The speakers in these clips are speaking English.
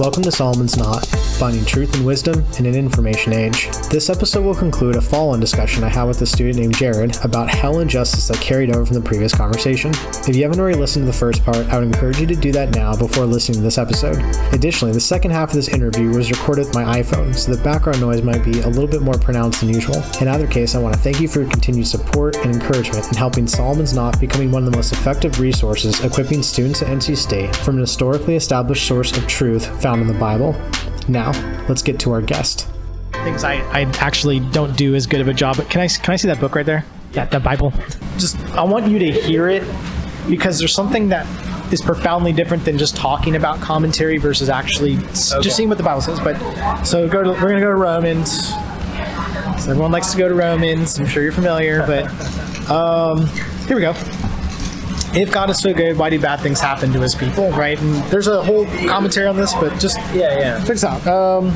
Welcome to Solomon's Knot, finding truth and wisdom in an information age. This episode will conclude a follow on discussion I had with a student named Jared about hell and justice that carried over from the previous conversation. If you haven't already listened to the first part, I would encourage you to do that now before listening to this episode. Additionally, the second half of this interview was recorded with my iPhone, so the background noise might be a little bit more pronounced than usual. In either case, I want to thank you for your continued support and encouragement in helping Solomon's Knot becoming one of the most effective resources equipping students at NC State from an historically established source of truth found in the Bible. Now, let's get to our guest. things I, I actually don't do as good of a job. But can I can I see that book right there? Yeah, the Bible. Just I want you to hear it because there's something that is profoundly different than just talking about commentary versus actually s- just seeing what the Bible says. But so go to, we're gonna go to Romans. So everyone likes to go to Romans. I'm sure you're familiar, but um, here we go. If God is so good, why do bad things happen to His people? Right? And there's a whole commentary on this, but just Yeah, yeah. fix out. Um,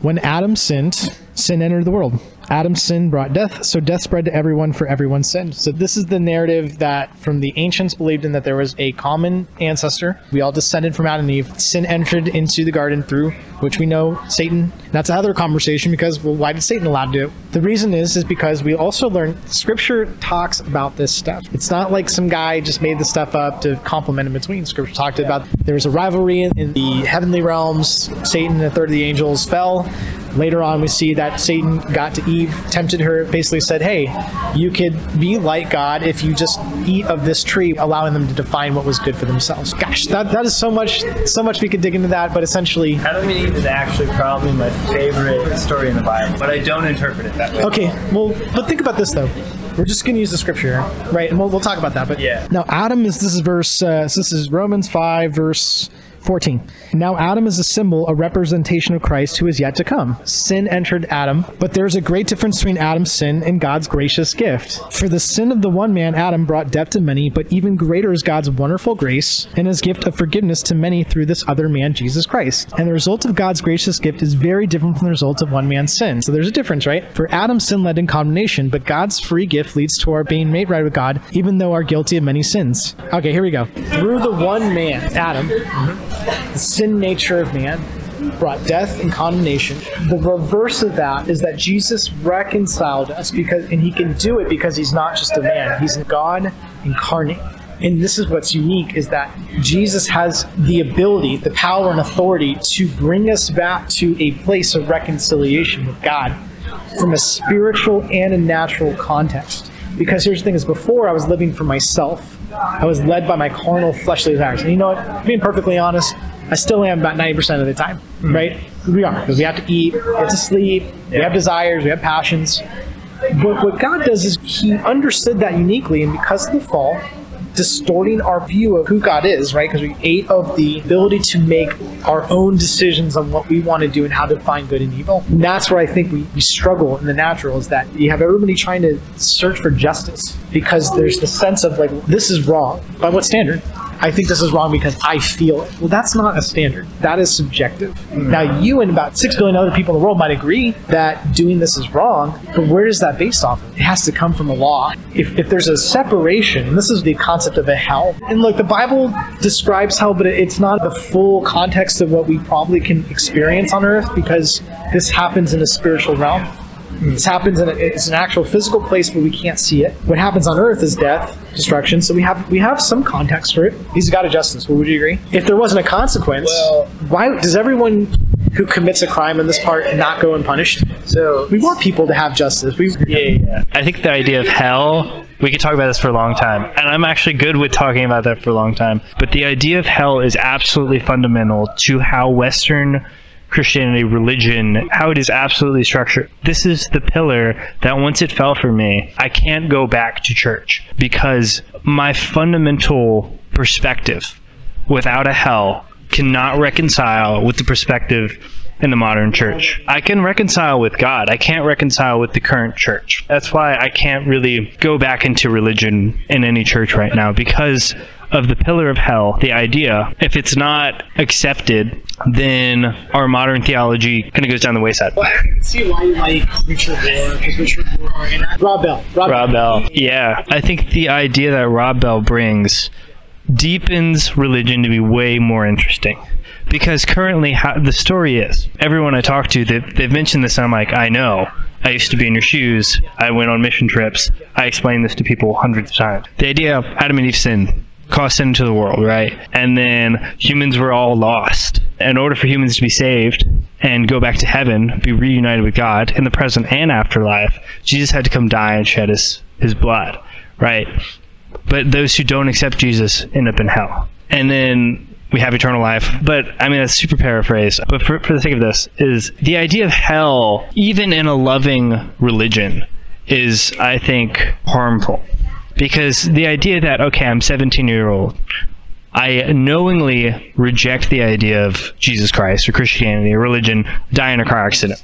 when Adam sinned, sin entered the world. Adam's sin brought death, so death spread to everyone for everyone's sin. So this is the narrative that from the ancients believed in that there was a common ancestor. We all descended from Adam and Eve. Sin entered into the garden through which we know Satan. That's another conversation because well, why did Satan allow to do it? The reason is is because we also learn Scripture talks about this stuff. It's not like some guy just made the stuff up to compliment in between. Scripture talked about there was a rivalry in, in the heavenly realms. Satan and a third of the angels fell. Later on, we see that Satan got to Eve, tempted her, basically said, Hey, you could be like God if you just eat of this tree, allowing them to define what was good for themselves. Gosh, that, that is so much, so much we could dig into that, but essentially, Adam and Eve is actually probably my favorite story in the Bible, but I don't interpret it that way. okay, well, but think about this though. We're just going to use the scripture, right? And we'll, we'll talk about that. But Yeah. Now, Adam is this is verse. Uh, so this is Romans five, verse 14. Now, Adam is a symbol, a representation of Christ who is yet to come. Sin entered Adam, but there's a great difference between Adam's sin and God's gracious gift. For the sin of the one man, Adam, brought death to many, but even greater is God's wonderful grace and his gift of forgiveness to many through this other man, Jesus Christ. And the result of God's gracious gift is very different from the result of one man's sin. So there's a difference, right? For Adam's sin led in condemnation, but God's free gift leads to our being made right with God, even though we are guilty of many sins. Okay, here we go. Through the one man, Adam, the sin nature of man brought death and condemnation. The reverse of that is that Jesus reconciled us because and he can do it because he's not just a man, he's God incarnate. And this is what's unique is that Jesus has the ability, the power and authority to bring us back to a place of reconciliation with God from a spiritual and a natural context. Because here's the thing is before I was living for myself. I was led by my carnal fleshly desires. And you know what? Being perfectly honest, I still am about 90% of the time, mm-hmm. right? We are, because we have to eat, we have to sleep, we have desires, we have passions. But what God does is He understood that uniquely, and because of the fall, distorting our view of who God is, right? Because we ate of the ability to make our own decisions on what we want to do and how to find good and evil. And that's where I think we, we struggle in the natural is that you have everybody trying to search for justice because there's the sense of like, this is wrong. By what standard? I think this is wrong because I feel it. Well, that's not a standard. That is subjective. Mm. Now, you and about 6 billion other people in the world might agree that doing this is wrong, but where is that based off of? It has to come from a law. If, if there's a separation, and this is the concept of a hell, and look, the Bible describes hell, but it's not the full context of what we probably can experience on earth because this happens in a spiritual realm. This happens in a, it's an actual physical place where we can't see it. What happens on Earth is death, destruction. So we have we have some context for it. He's got a justice. Would you agree? If there wasn't a consequence, Well- why does everyone who commits a crime in this part not go unpunished? So, We want people to have justice. We yeah, yeah. I think the idea of hell, we could talk about this for a long time. And I'm actually good with talking about that for a long time. But the idea of hell is absolutely fundamental to how Western Christianity, religion, how it is absolutely structured. This is the pillar that once it fell for me, I can't go back to church because my fundamental perspective without a hell cannot reconcile with the perspective in the modern church. I can reconcile with God. I can't reconcile with the current church. That's why I can't really go back into religion in any church right now because of the pillar of hell, the idea. If it's not accepted, then our modern theology kind of goes down the wayside. I can see why you like Richard Rohr because Richard Rohr and uh, Rob Bell. Rob, Rob Bell. Yeah, I think the idea that Rob Bell brings deepens religion to be way more interesting. Because currently, how, the story is everyone I talk to, they've, they've mentioned this, and I'm like, I know. I used to be in your shoes. I went on mission trips. I explained this to people hundreds of times. The idea of Adam and Eve sin sin into the world, right? And then humans were all lost. In order for humans to be saved and go back to heaven, be reunited with God in the present and afterlife, Jesus had to come die and shed his, his blood, right? But those who don't accept Jesus end up in hell. And then we have eternal life. But I mean, that's super paraphrase. But for, for the sake of this, is the idea of hell, even in a loving religion, is, I think, harmful. Because the idea that, okay, I'm 17 year old, I knowingly reject the idea of Jesus Christ or Christianity or religion, die in a car accident.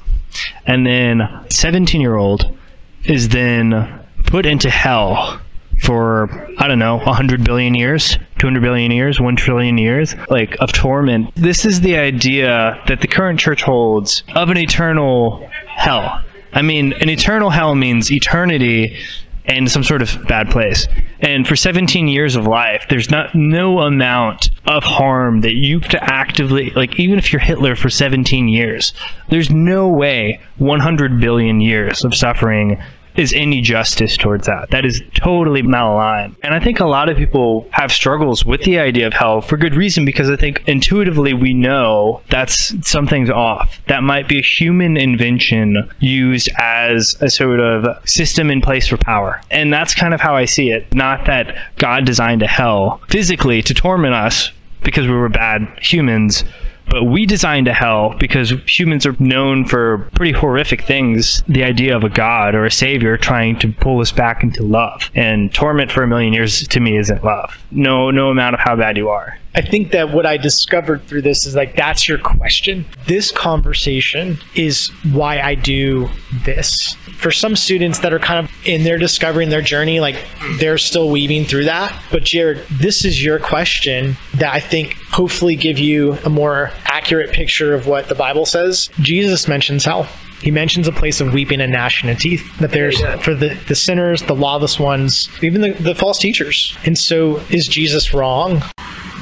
And then 17 year old is then put into hell for I don't know, 100 billion years, 200 billion years, 1 trillion years, like of torment. This is the idea that the current church holds of an eternal hell. I mean, an eternal hell means eternity in some sort of bad place. And for 17 years of life, there's not no amount of harm that you have to actively like even if you're Hitler for 17 years, there's no way 100 billion years of suffering is any justice towards that. That is totally malaligned. And I think a lot of people have struggles with the idea of hell for good reason because I think intuitively we know that's something's off. That might be a human invention used as a sort of system in place for power. And that's kind of how I see it. Not that God designed a hell physically to torment us because we were bad humans but we designed a hell because humans are known for pretty horrific things. The idea of a god or a savior trying to pull us back into love. And torment for a million years to me isn't love. No, no amount of how bad you are. I think that what I discovered through this is like that's your question. This conversation is why I do this. For some students that are kind of in their discovering their journey, like they're still weaving through that. But Jared, this is your question that I think hopefully give you a more accurate picture of what the Bible says. Jesus mentions hell. He mentions a place of weeping and gnashing of teeth. That there's for the, the sinners, the lawless ones, even the, the false teachers. And so is Jesus wrong?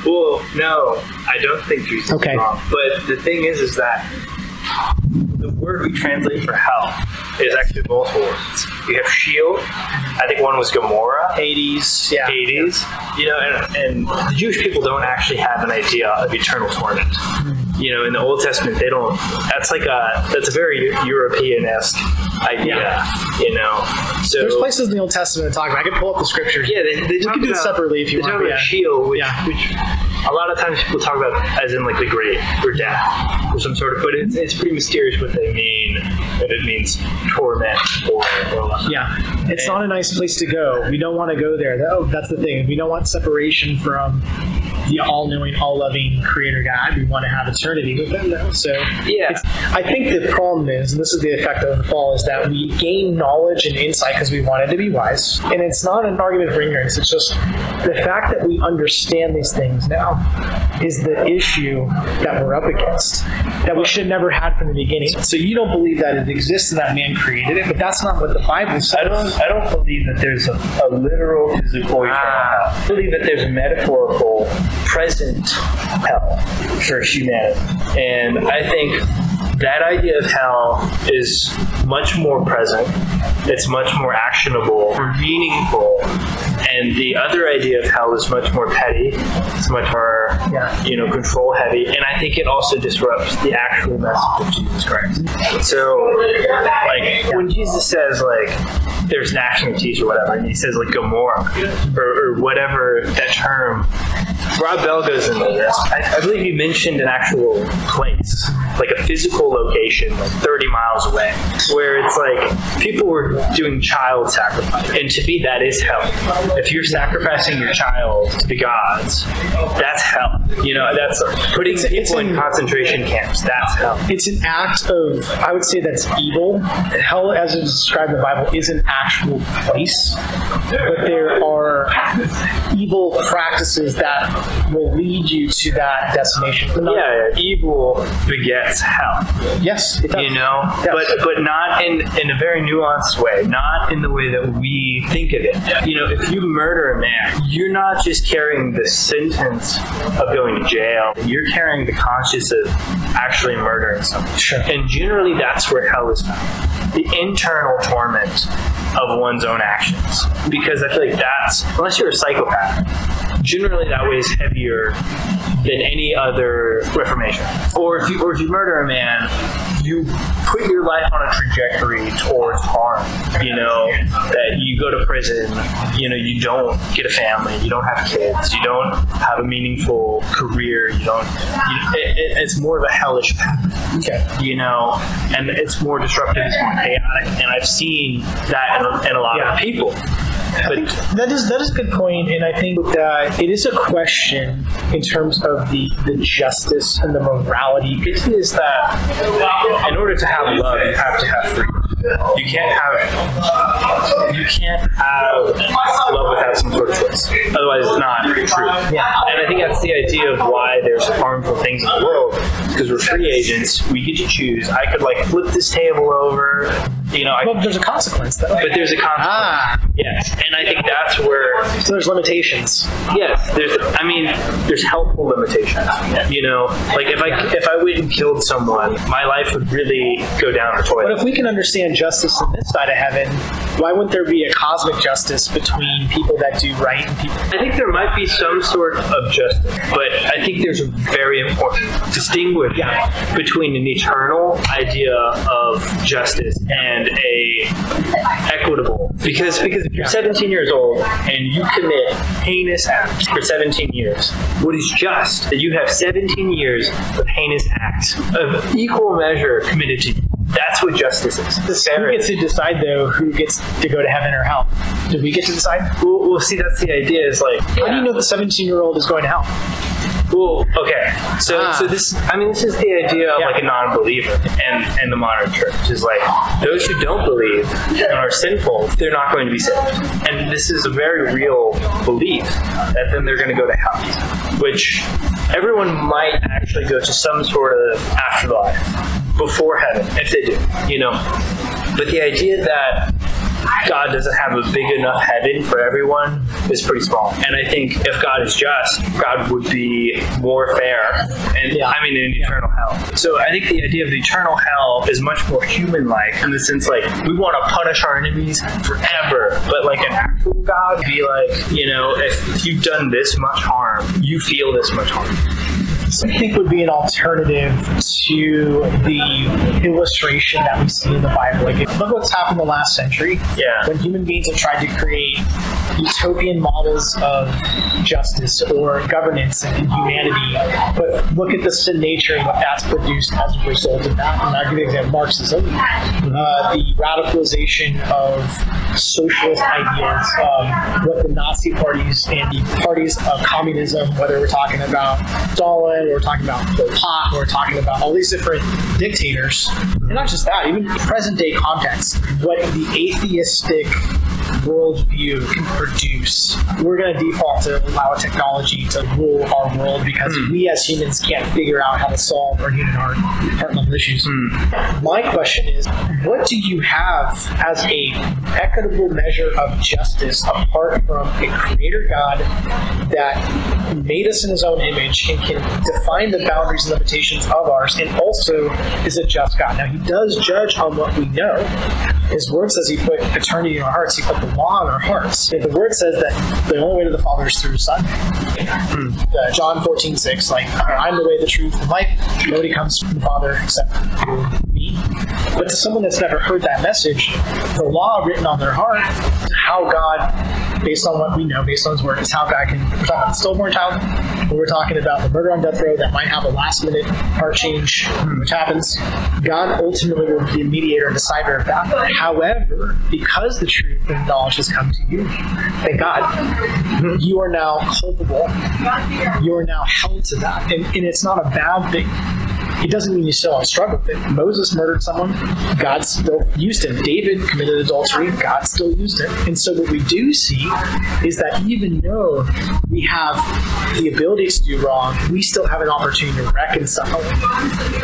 Well, no, I don't think Jesus Okay. is wrong. But the thing is, is that the word we translate for hell is actually multiple words. You have Sheol. I think one was Gomorrah. Hades, yeah. Hades. You know, and, and the Jewish people don't actually have an idea of eternal torment. Mm-hmm. You know, in the Old Testament, they don't. That's like a that's a very European-esque idea. You know, so There's places in the Old Testament that talk about. I can pull up the scriptures. yeah, they, they talk can do it about, separately if you they want, Talk about yeah. Sheol, which, Yeah. which a lot of times people talk about as in like the grave or death or some sort of. But it's, it's pretty mysterious what they mean. If it means torment or, or. Yeah, it's not a nice place to go. We don't want to go there. Oh, that's the thing. We don't want separation from the all-knowing, all-loving Creator God. We want to have eternity with Him, though. So, Yeah. it's, I think the problem is, and this is the effect of the fall, is that we gain knowledge and insight because we wanted to be wise, and it's not an argument for ignorance. It's just the fact that we understand these things now is the issue that we're up against that we should never had from the beginning. So you don't believe that it exists and that man created it, but that's not what the Bible says. I don't. I don't believe that there's a, a literal physical eternal ah. hell. I believe that there's a metaphorical present hell for humanity, and I think that idea of hell is much more present. It's much more actionable, meaningful, and the other idea of hell is much more petty. It's much more, Yeah. you know, control heavy, and I think it also disrupts the actual message of Jesus Christ. So, like when Jesus says like there's gnashing of teeth or whatever, and he says like Gomorrah or, or whatever that term. Rob Bell goes into this. I, I believe you mentioned an actual place, like a physical location, like 30 miles away, where it's like people were doing child sacrifice, and to me that is hell. If you're sacrificing your child to the gods, that's hell. You know, that's putting It's- it's people in in- concentration camps. That's hell. It's an act of, I would say that's evil. Hell, as it's described in the Bible, is an actual place, but there are evil practices that will lead you to that destination. Yeah, evil begets hell. Yes, it does. you know but but not in in a very nuanced way. Not in the way that we think of it. You know if you murder a man you're not just carrying the sentence of going to jail. You're carrying the conscience of actually murdering someone Sure. and generally that's where hell is found. The internal torment of one's own actions. Because i feel like that's unless you're a psychopath generally that weighs heavier than any other reformation. Or if you or if you murder a man, you put your life on a trajectory towards harm. You know that you go to prison. You know you don't get a family. You don't have kids. You don't have a meaningful career. You don't. You, it, it, it's more of a hellish path. Okay. You know, and it's more disruptive. It's more chaotic. And I've seen that in a, in a lot Yeah. of people. But That is that is a good point, and I think that it is a question in terms of the, the justice and the morality. It is that in order to have love, you have to have freedom. You can't have you can't have love without some sort of choice. Otherwise, it's not true. Yeah. And I think that's the idea of why there's harmful things in the world. Because we're free agents, we get to choose. I could like flip this table over. You know, I, well, there's a consequence though. but there's a consequence. Ah, Yes, and I think that's where so there's limitations. Yes, there's. I mean, there's helpful limitations. You know, like if I if I went and killed someone, my life would really go down the toilet. But if we can understand justice on this side of heaven, why wouldn't there be a cosmic justice between people that do right and people? I think there might be some sort of justice, but I think there's a very important distinguish between an eternal idea of justice and a equitable. Because because if you're 17 years old and you commit heinous acts for 17 years, what is just that you have 17 years of heinous acts of equal measure committed to you. That's what justice is. Who gets to decide though who gets to go to heaven or hell? Do we get to decide? Well, well, see, that's the idea. Is like, How do you know the 17 year old is going to hell? Well, okay. So, Ah. so this, I mean, this is the idea of Yeah. like a non-believer and and the modern church is like those who don't believe and are sinful, they're not going to be saved. And this is a very real belief that then they're going to go to hell, which everyone might actually go to some sort of afterlife before heaven if they do, you know. But the idea that God doesn't have a big enough heaven for everyone is pretty small. And I think if God is just, God would be more fair. And Yeah. I mean, in eternal hell. So I think the idea of the eternal hell is much more human like in the sense like we want to punish our enemies forever. But like an actual God would be like, you know, if, if you've done this much harm, you feel this much harm. I think would be an alternative to the illustration that we see in the Bible. Like, look what's happened in the last century. Yeah. When human beings have tried to create utopian models of justice or governance and humanity, but look at the sin nature and what that's produced as a result of that. And I'll give you an example Marxism, uh, the radicalization of socialist ideas, um, what the Nazi parties and the parties of communism, whether we're talking about Stalin, or we're talking about Pol Pot, or we're talking about all these different dictators, and not just that, even present day context, what the atheistic worldview can produce. We're going to default to allow technology to rule our world because hmm. we as humans can't figure out how to solve our human heart, heart level issues. Hmm. My question is, what do you have as a equitable measure of justice apart from a creator God that made us in his own image and can define the boundaries and limitations of ours and also is a just God? Now he does judge on what we know. His word says he put eternity in our hearts, he put the law in our hearts. The word says that the only way to the Father is through his Son. Uh, John 14, 6, like, I'm the way, the truth, and life. Nobody comes from the Father except through But to someone that's never heard that message, the law written on their heart, how God, based on what we know, based on his word, is how God can, we're talking about stillborn child, we're talking about the murder on death row that might have a last minute heart change, which happens. God ultimately will be the mediator and decider of that. However, because the truth and knowledge has come to you, thank God, you are now culpable. You are now held to that. And, and it's not a bad thing. It doesn't mean you still have struggle with it. Moses murdered someone, God still used him. David committed adultery, God still used him. And so what we do see is that even though we have the ability to do wrong, we still have an opportunity to reconcile.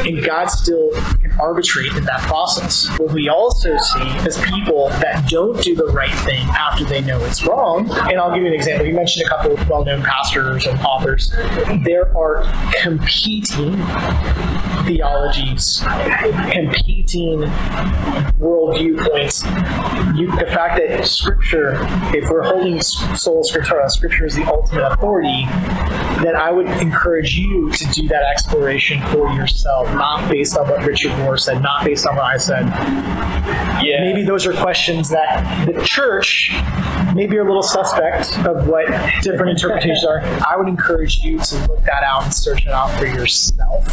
And God still can arbitrate in that process. What we also see is people that don't do the right thing after they know it's wrong. And I'll give you an example. You mentioned a couple of well known pastors and authors. There are competing theologies, competing world viewpoints. You, the fact that Scripture, if we're holding sola scriptura, Scripture is the ultimate authority, then I would encourage you to do that exploration for yourself, not based on what Richard Moore said, not based on what I said. Yeah. Maybe those are questions that the church maybe are a little suspect of what different interpretations are. I would encourage you to look that out and search it out for yourself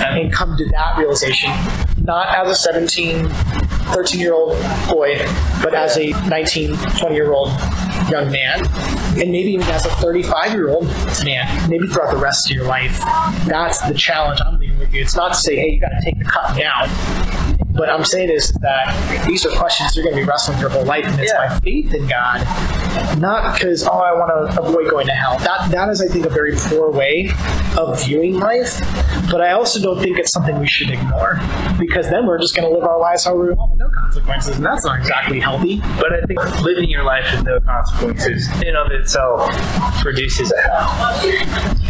and come to that realization, not as a 17, 13 year old boy, but as a 19, 20 year old young man, and maybe even as a 35 year old man, maybe throughout the rest of your life. That's the challenge I'm leaving with you. It's not to say, hey, you got to take the cut down. What I'm saying is that these are questions you're going to be wrestling your whole life, and it's Yeah. my faith in God, not because oh I want to avoid going to hell. That that is, I think, a very poor way of viewing life. But I also don't think it's something we should ignore because then we're just going to live our lives however we want with no consequences, and that's not exactly healthy. But I think living your life with no consequences in of itself produces a hell.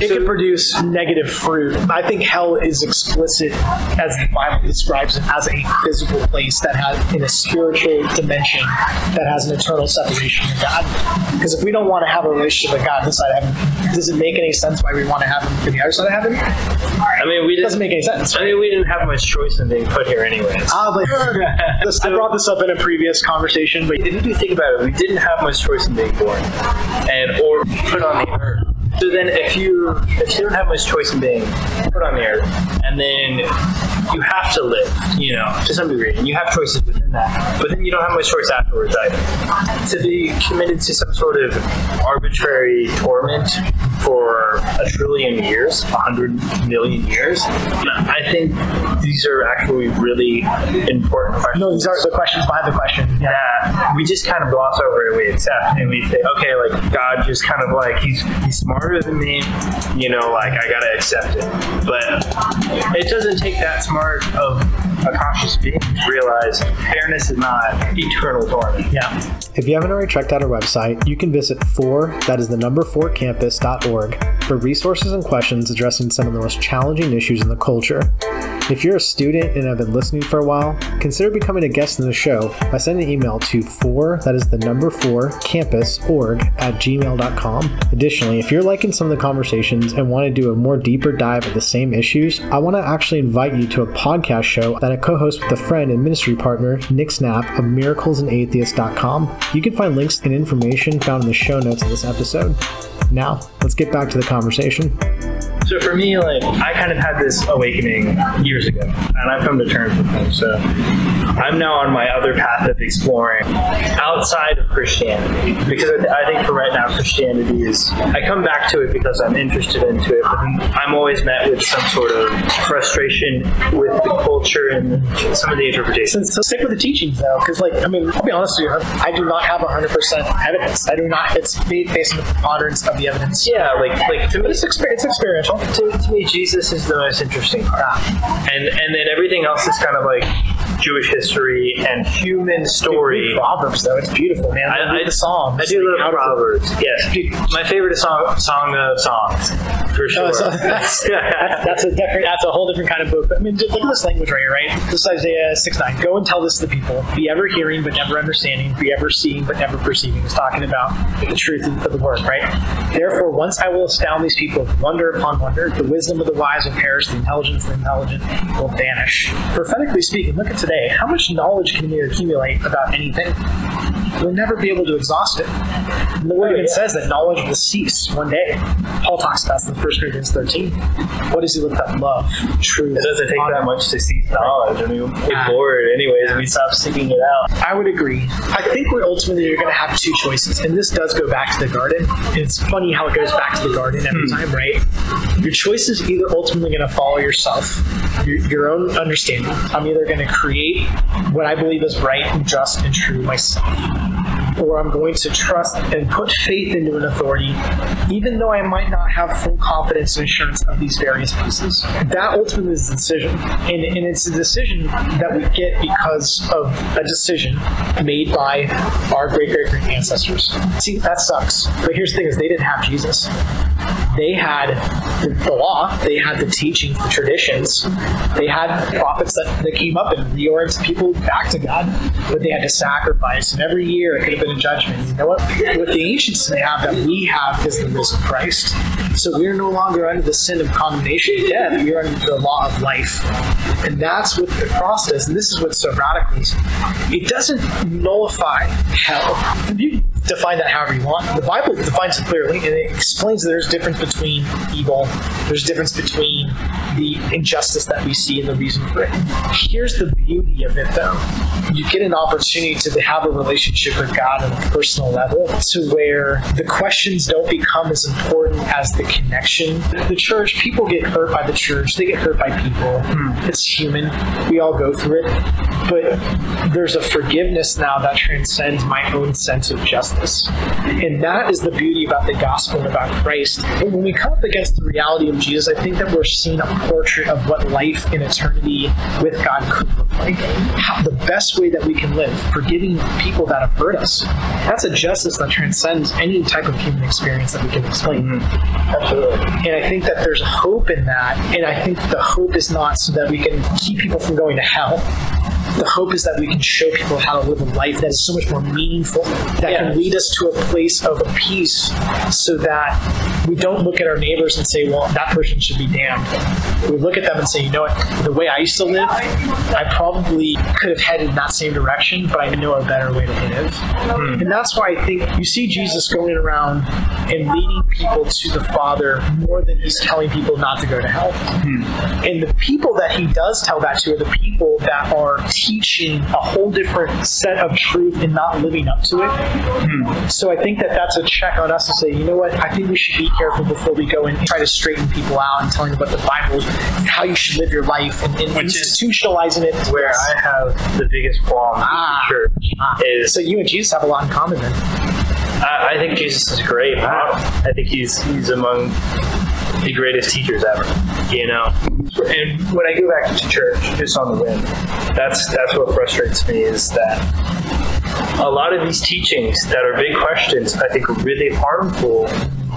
It can produce negative fruit. I think hell is explicit as the Bible describes it as a physical place that has in a spiritual dimension that has an eternal separation from God. Because if we don't want to have a relationship with God this side of heaven, does it make any sense why we want to have him to the other side of heaven? I mean, we doesn't make any sense. I mean, we didn't have much choice in being put here, anyways. Ah, but I brought this up in a previous conversation, but if you think about it, we didn't have much choice in being born and or put on the earth. So then, if you if you don't have much choice in being put on the earth, and then you have to live, you know, to some degree, and you have choices within that, but then you don't have much choice afterwards either. To be committed to some sort of arbitrary torment for a trillion years, a hundred million years, I think these are actually really important questions no, these are the questions behind the question. Yeah. that we just kind of gloss over it. we accept and we say, okay, like God just kind of like he's he's smarter than me, you know, like I gotta accept it. But it doesn't take that smart of a conscious being realize fairness is not eternal torment. Yeah. If you haven't already checked out our website, you can visit 4, that is the number 4 campus.org for resources and questions addressing some of the most challenging issues in the culture. If you're a student and have been listening for a while, consider becoming a guest in the show by sending an email to 4, that is the number 4 campus.org at gmail.com. Additionally, if you're liking some of the conversations and want to do a more deeper dive at the same issues, I want to actually invite you to a podcast show that I co-host with a friend and ministry partner, Nick Snap of miraclesandatheist.com. You can find links and information found in the show notes of this episode. Now, let's get back to the conversation. So for me, like I kind of had this awakening years ago, and I've come to terms with it. So I'm now on my other path of exploring outside of Christianity, because I, th- I think for right now Christianity is. I come back to it because I'm interested into it, but I'm always met with some sort of frustration with the culture and some of the interpretations. So, so stick with the teachings though, because like I mean, I'll be honest with you, I do not have 100 percent evidence. I do not. It's based on the preponderance of the evidence. Yeah, like like to me, it's, exper- it's experiential. To, to me, Jesus is the most interesting part, and and then everything else is kind of like Jewish history and human story. Proverbs though, it's beautiful, man. I, read the Psalms. I do like, love out of the- Proverbs. Yes, my favorite is song, song of songs, for sure. Oh, so that's, that's, that's a different, that's a whole different kind of book. But I mean, look at this language right here, right? This is Isaiah 6 9. Go and tell this to the people. Be ever hearing, but never understanding. Be ever seeing, but never perceiving. It's talking about the truth of the word, right? Therefore, once I will astound these people with wonder upon wonder, the wisdom of the wise will perish, the intelligence of the intelligent will vanish. Prophetically speaking, look at today. How much knowledge can we accumulate about anything? We'll never be able to exhaust it. And the word even says that knowledge will cease one day. Paul talks about this in 1 Corinthians 13. What does he look at? Love, truth. It doesn't take honor. that much to seize knowledge. I mean, we ignore it anyways, and we stop seeking it out. I would agree. I think we're ultimately you're going to have two choices, and this does go back to the garden. It's funny how it goes back to the garden every hmm. time, right? Your choice is either ultimately going to follow yourself, your, your own understanding. I'm either going to create what I believe is right and just and true myself, or I'm going to trust and put faith into an authority, even though I might not have full confidence and assurance of these various pieces. That ultimately is the decision. And, and it's a decision that we get because of a decision made by our great great great ancestors. See, that sucks. But here's the thing is they didn't have Jesus they had the law, they had the teachings, the traditions, they had prophets that, that came up and reoriented people back to God, but they had to sacrifice. And every year it could have been a judgment. You know what? What the ancients they have that we have is the risen Christ. So we're no longer under the sin of condemnation and death. We are under the law of life. And that's what the cross does. And this is what's so radical. It doesn't nullify hell. Define that however you want. The Bible defines it clearly, and it explains that there's a difference between evil. There's a difference between the injustice that we see and the reason for it. Here's the beauty of it, though. You get an opportunity to have a relationship with God on a personal level to where the questions don't become as important as the connection. The church, people get hurt by the church, they get hurt by people. Hmm. It's human. We all go through it. But there's a forgiveness now that transcends my own sense of justice. And that is the beauty about the gospel and about Christ. But when we come up against the reality of Jesus, I think that we're seeing a portrait of what life in eternity with God could look like. How, the best way that we can live, forgiving people that have hurt us. That's a justice that transcends any type of human experience that we can explain. Mm-hmm. Absolutely. And I think that there's hope in that. And I think the hope is not so that we can keep people from going to hell the hope is that we can show people how to live a life that is so much more meaningful, that Yeah. can lead us to a place of peace so that we don't look at our neighbors and say, well, that person should be damned. We look at them and say, you know what, the way I used to live, I probably could have headed in that same direction, but I know a better way to live. Hmm. And that's why I think you see Jesus going around and leading people to the Father more than he's telling people not to go to hell. Hmm. And the people that he does tell that to are the people that are teaching a whole different set of truth and not living up to it. So I think that that's a check on us to say, you know what, I think we should be careful before we go and try to straighten people out and telling them about the Bible, how you should live your life, and, and Which institutionalizing it. Where I have the biggest qualm Ah. with the church Ah. is so you and Jesus have a lot in common then. I, I think Jesus is great model. I think he's he's among the greatest teachers ever. You know, and when I go back to church, just on the whim, that's that's what frustrates me is that a lot of these teachings that are big questions, I think, are really harmful.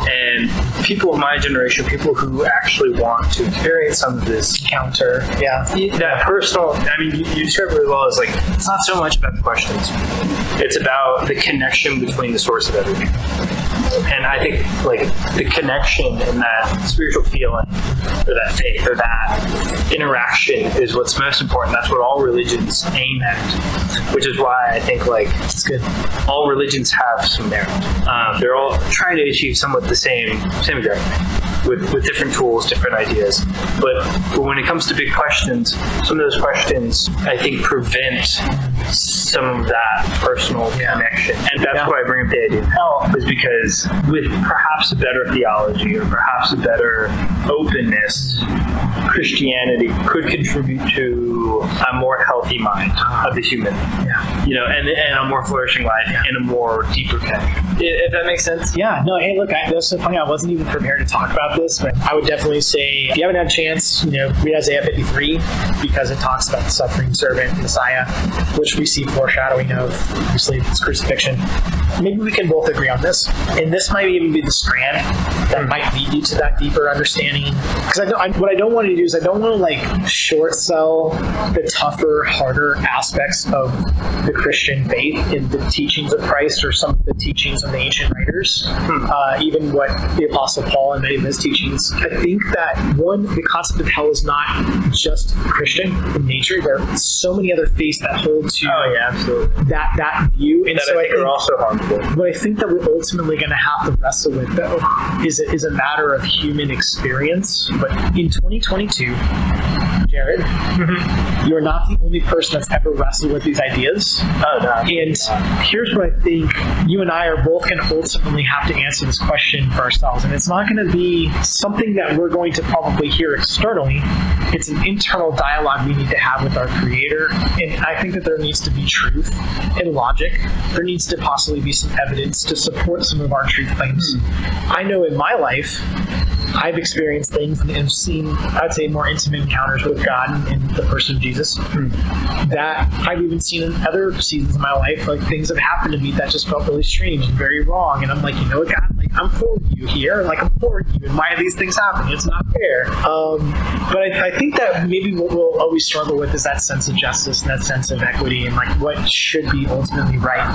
And people of my generation, people who actually want to experience some of this Counter, yeah. that personal i mean you, you describe it really well as like it's not so much about the questions it's about the connection between the source of everything and i think like the connection and that spiritual feeling or that faith or that interaction is what's most important that's what all religions aim at which is why i think like It's good. all religions have some merit. Um, they're all trying to achieve somewhat the same same thing with, with different tools, different ideas. But, but when it comes to big questions, some of those questions I think prevent some of that personal connection. And that's Yeah. why I bring up the idea of hell, is because with perhaps a better theology or perhaps a better openness, Christianity could contribute to a more healthy mind of the human Yeah. you know, and, and a more flourishing life and a more deeper connection. If that makes sense. Yeah, no, hey, look, I, that's so funny. I wasn't even prepared to talk about this, but I would definitely say if you haven't had a chance, you know, read Isaiah 53 because it talks about the suffering servant, Messiah, which we see foreshadowing of, obviously, his crucifixion. Maybe we can both agree on this. And this might even be the strand that might lead you to that deeper understanding. Because I, don't- I, what I don't want to do is I don't want to like short sell the tougher, harder aspects of the Christian faith in the teachings of Christ or some of the teachings of the ancient writers, uh, even what the Apostle Paul and many of his teachings. I think that one, the concept of hell is not just Christian in nature. There are so many other faiths that hold to Oh yeah, absolutely. that that view, and That so I think are also harmful. what I think that we're ultimately going to have to wrestle with, though, is is a matter of human experience. But in 2022, Jared, mm-hmm. Jared. You are not the only person that's ever wrestled with these ideas. Oh no. And here's what I think you and I are both going to ultimately have to answer this question for ourselves. And it's not going to be something that we're going to probably hear externally. It's an internal dialogue we need to have with our creator. And I think that there needs to be truth and logic. There needs to possibly be some evidence to support some of our truth claims. Mm-hmm. I know in my life, I've experienced things and seen, I'd say, more intimate encounters with God in the person of Jesus hmm. that I've even seen in other seasons of my life. Like things have happened to me that just felt really strange and very wrong. And I'm like, you know what, God, I'm for you here. Like I'm for you. And why are these things happening? It's not fair. Um, but I, I think that maybe what we'll always struggle with is that sense of justice and that sense of equity and like what should be ultimately right.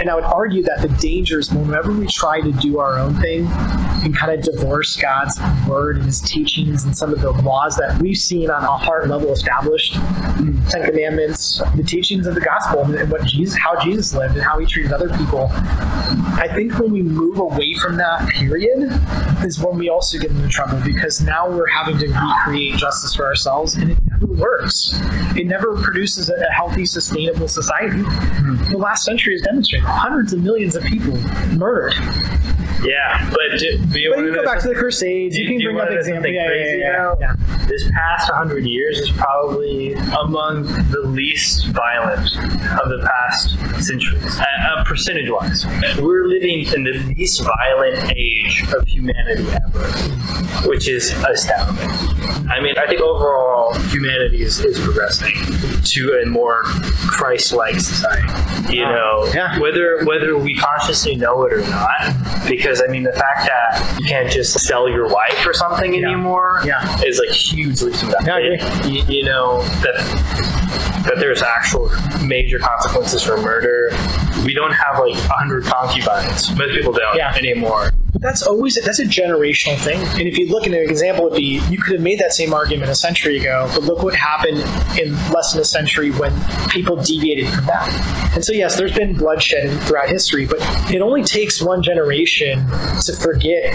And I would argue that the danger is whenever we try to do our own thing and kind of divorce God's word and his teachings and some of the laws that we've seen on a heart level established, Ten Commandments, the teachings of the gospel, and what Jesus, how Jesus lived and how he treated other people. I think when we move away from that period is when we also get into trouble because now we're having to recreate justice for ourselves and it never works. It never produces a healthy, sustainable society. Hmm. The last century has demonstrated hundreds of millions of people murdered. Yeah, but do, do you But you go back to the Crusades. do- You can bring up examples. Yeah, yeah, yeah, yeah. This past 100 years is probably among the least violent of the past centuries, uh, uh, percentage wise. We're living in the least violent age of humanity ever, which is astounding. I mean, I think overall humanity is, is progressing to a more Christ like society. You know, Yeah. whether whether we consciously know it or not, because I mean, the fact that you can't just sell your wife or something Yeah. anymore Yeah. is like huge leaps. Yeah, I agree. You, you know that that there's actual major consequences for murder. We don't have like a hundred concubines. Most people don't Yeah. anymore. That's always that's a generational thing. And if you look at an example, would be you could have made that same argument a century ago, but look what happened in less than a century when people deviated from that. And so yes, there's been bloodshed throughout history, but it only takes one generation to forget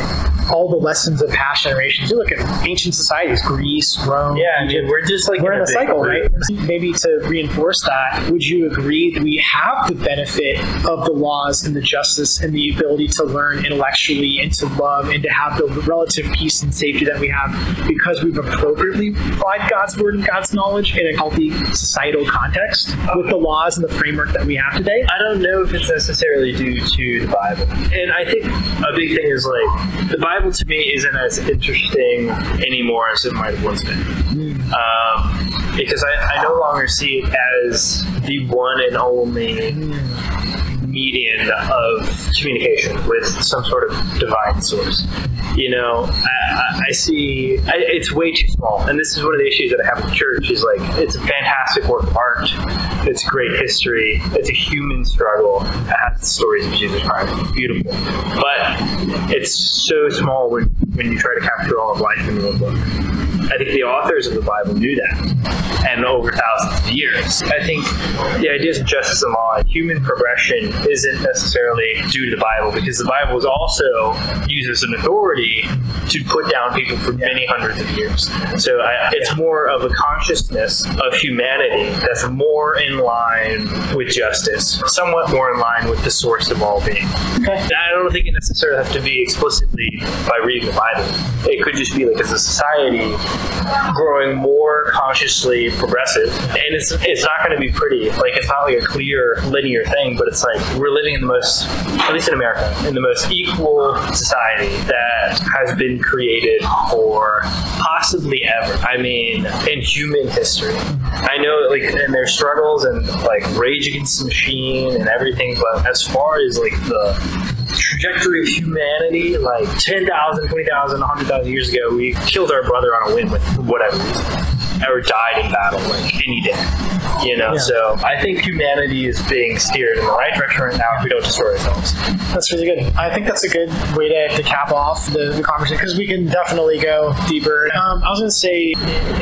all the lessons of past generations. You look at ancient societies, Greece, Rome. Yeah, I mean, Egypt. we're just like we're in a cycle, right? Maybe to reinforce that, would you agree that we have the benefit of the laws and the justice and the ability to learn intellectually and to love and to have the relative peace and safety that we have because we've appropriately applied God's word and God's knowledge in a healthy societal context with the laws and the framework that we have today? I don't know if it's necessarily due to the Bible. And I think a big thing is like the Bible to me isn't as interesting anymore as it might have once been. Um, because I, I no longer see it as the one and only median of communication with some sort of divine source. You know, I, I- see I, it's way too small, and this is one of the issues that I have with church. Is like it's a fantastic work of art, it's great history, it's a human struggle. It has the stories of Jesus Christ, it's beautiful, but it's so small when when you try to capture all of life in one book. I think the authors of the Bible knew that, and over thousands of years. I think the ideas of justice and law and human progression isn't necessarily due to the Bible, because the Bible is also used as an authority to put down people for many hundreds of years. So I, it's more of a consciousness of humanity that's more in line with justice, somewhat more in line with the source of all being. Okay. I don't think it necessarily has to be explicitly by reading the Bible. It could just be like as a society growing more consciously progressive, and it's it's not going to be pretty. Like it's not like a clear linear thing, but it's like we're living in the most, at least in America, in the most equal society that has been created for possibly ever. I mean, in human history. I know, like, and there's struggles and like Rage Against the Machine and everything, but as far as like the trajectory of humanity, like 10,000, 20,000, 100,000 years ago, we killed our brother on a whim with whatever reason. Or died in battle, like any day. You know, Yeah. so I think humanity is being steered in the right direction right now if we don't destroy ourselves. That's really good. I think that's a good way to, to cap off the, the conversation because we can definitely go deeper. Um, I was going to say,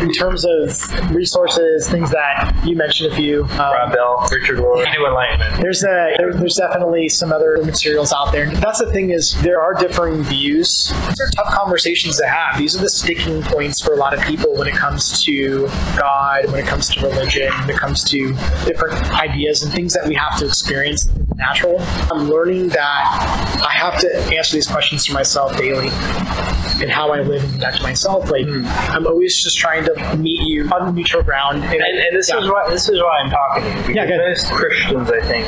in terms of resources, things that you mentioned a few. Um, Rob Bell, Richard Rohr, New Enlightenment. there's a there, there's definitely some other materials out there. That's the thing is there are differing views. These are tough conversations to have. These are the sticking points for a lot of people when it comes to to God, when it comes to religion, when it comes to different ideas and things that we have to experience in the natural. I'm learning that I have to answer these questions to myself daily and how I live and connect to myself. Like hmm. I'm always just trying to meet you on neutral ground. And, And, and this yeah. is why this is why I'm talking to you. Yeah, good. most Christians, I think,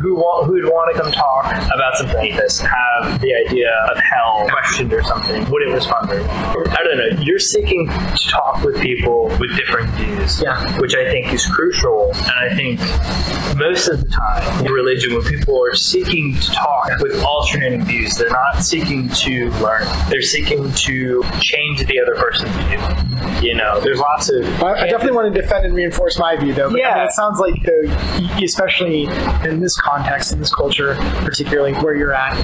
who want who would want to come talk about something like this, have the idea of hell questioned or something, wouldn't respond very well. I don't know. You're seeking to talk with people with different views, Yeah. which I think is crucial. And I think most of the time in religion, when people are seeking to talk with alternating views, they're not seeking to learn. They're seeking to change the other person's view. You know, there's lots of I, I definitely want to defend and reinforce my view, though. But I Yeah. mean, it sounds like, especially in this context, in this culture, particularly where you're at,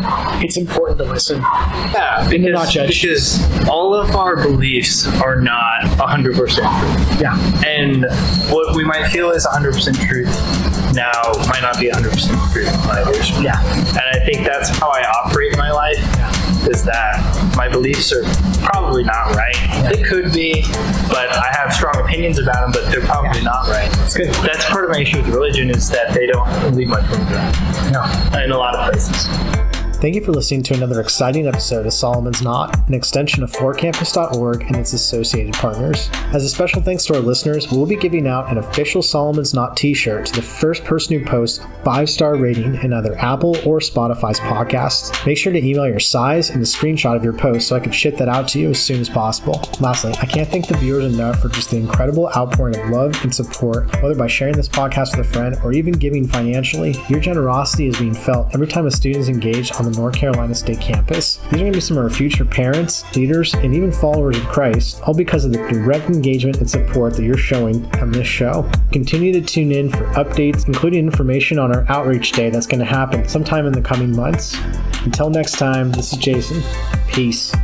it's important to listen. Yeah, And because, not judge. because all of our beliefs are not 100% truth. Yeah, And what we might feel is 100% truth now might not be 100% truth in others. yeah, And I think that's how I operate in my life is that my beliefs are probably not right. They could be, but I have strong opinions about them, but they're probably not right. good. That's part of my issue with religion is that they don't leave much room for that no. in a lot of places. Thank you for listening to another exciting episode of Solomon's Knot, an extension of ForCampus.org and its associated partners. As a special thanks to our listeners, we'll be giving out an official Solomon's Knot t shirt to the first person who posts a five star rating in either Apple or Spotify's podcasts. Make sure to email your size and a screenshot of your post so I can ship that out to you as soon as possible. Lastly, I can't thank the viewers enough for just the incredible outpouring of love and support, whether by sharing this podcast with a friend or even giving financially. Your generosity is being felt every time a student is engaged on the North Carolina State campus. These are going to be some of our future parents, leaders, and even followers of Christ, all because of the direct engagement and support that you're showing on this show. Continue to tune in for updates, including information on our outreach day that's going to happen sometime in the coming months. Until next time, this is Jason. Peace.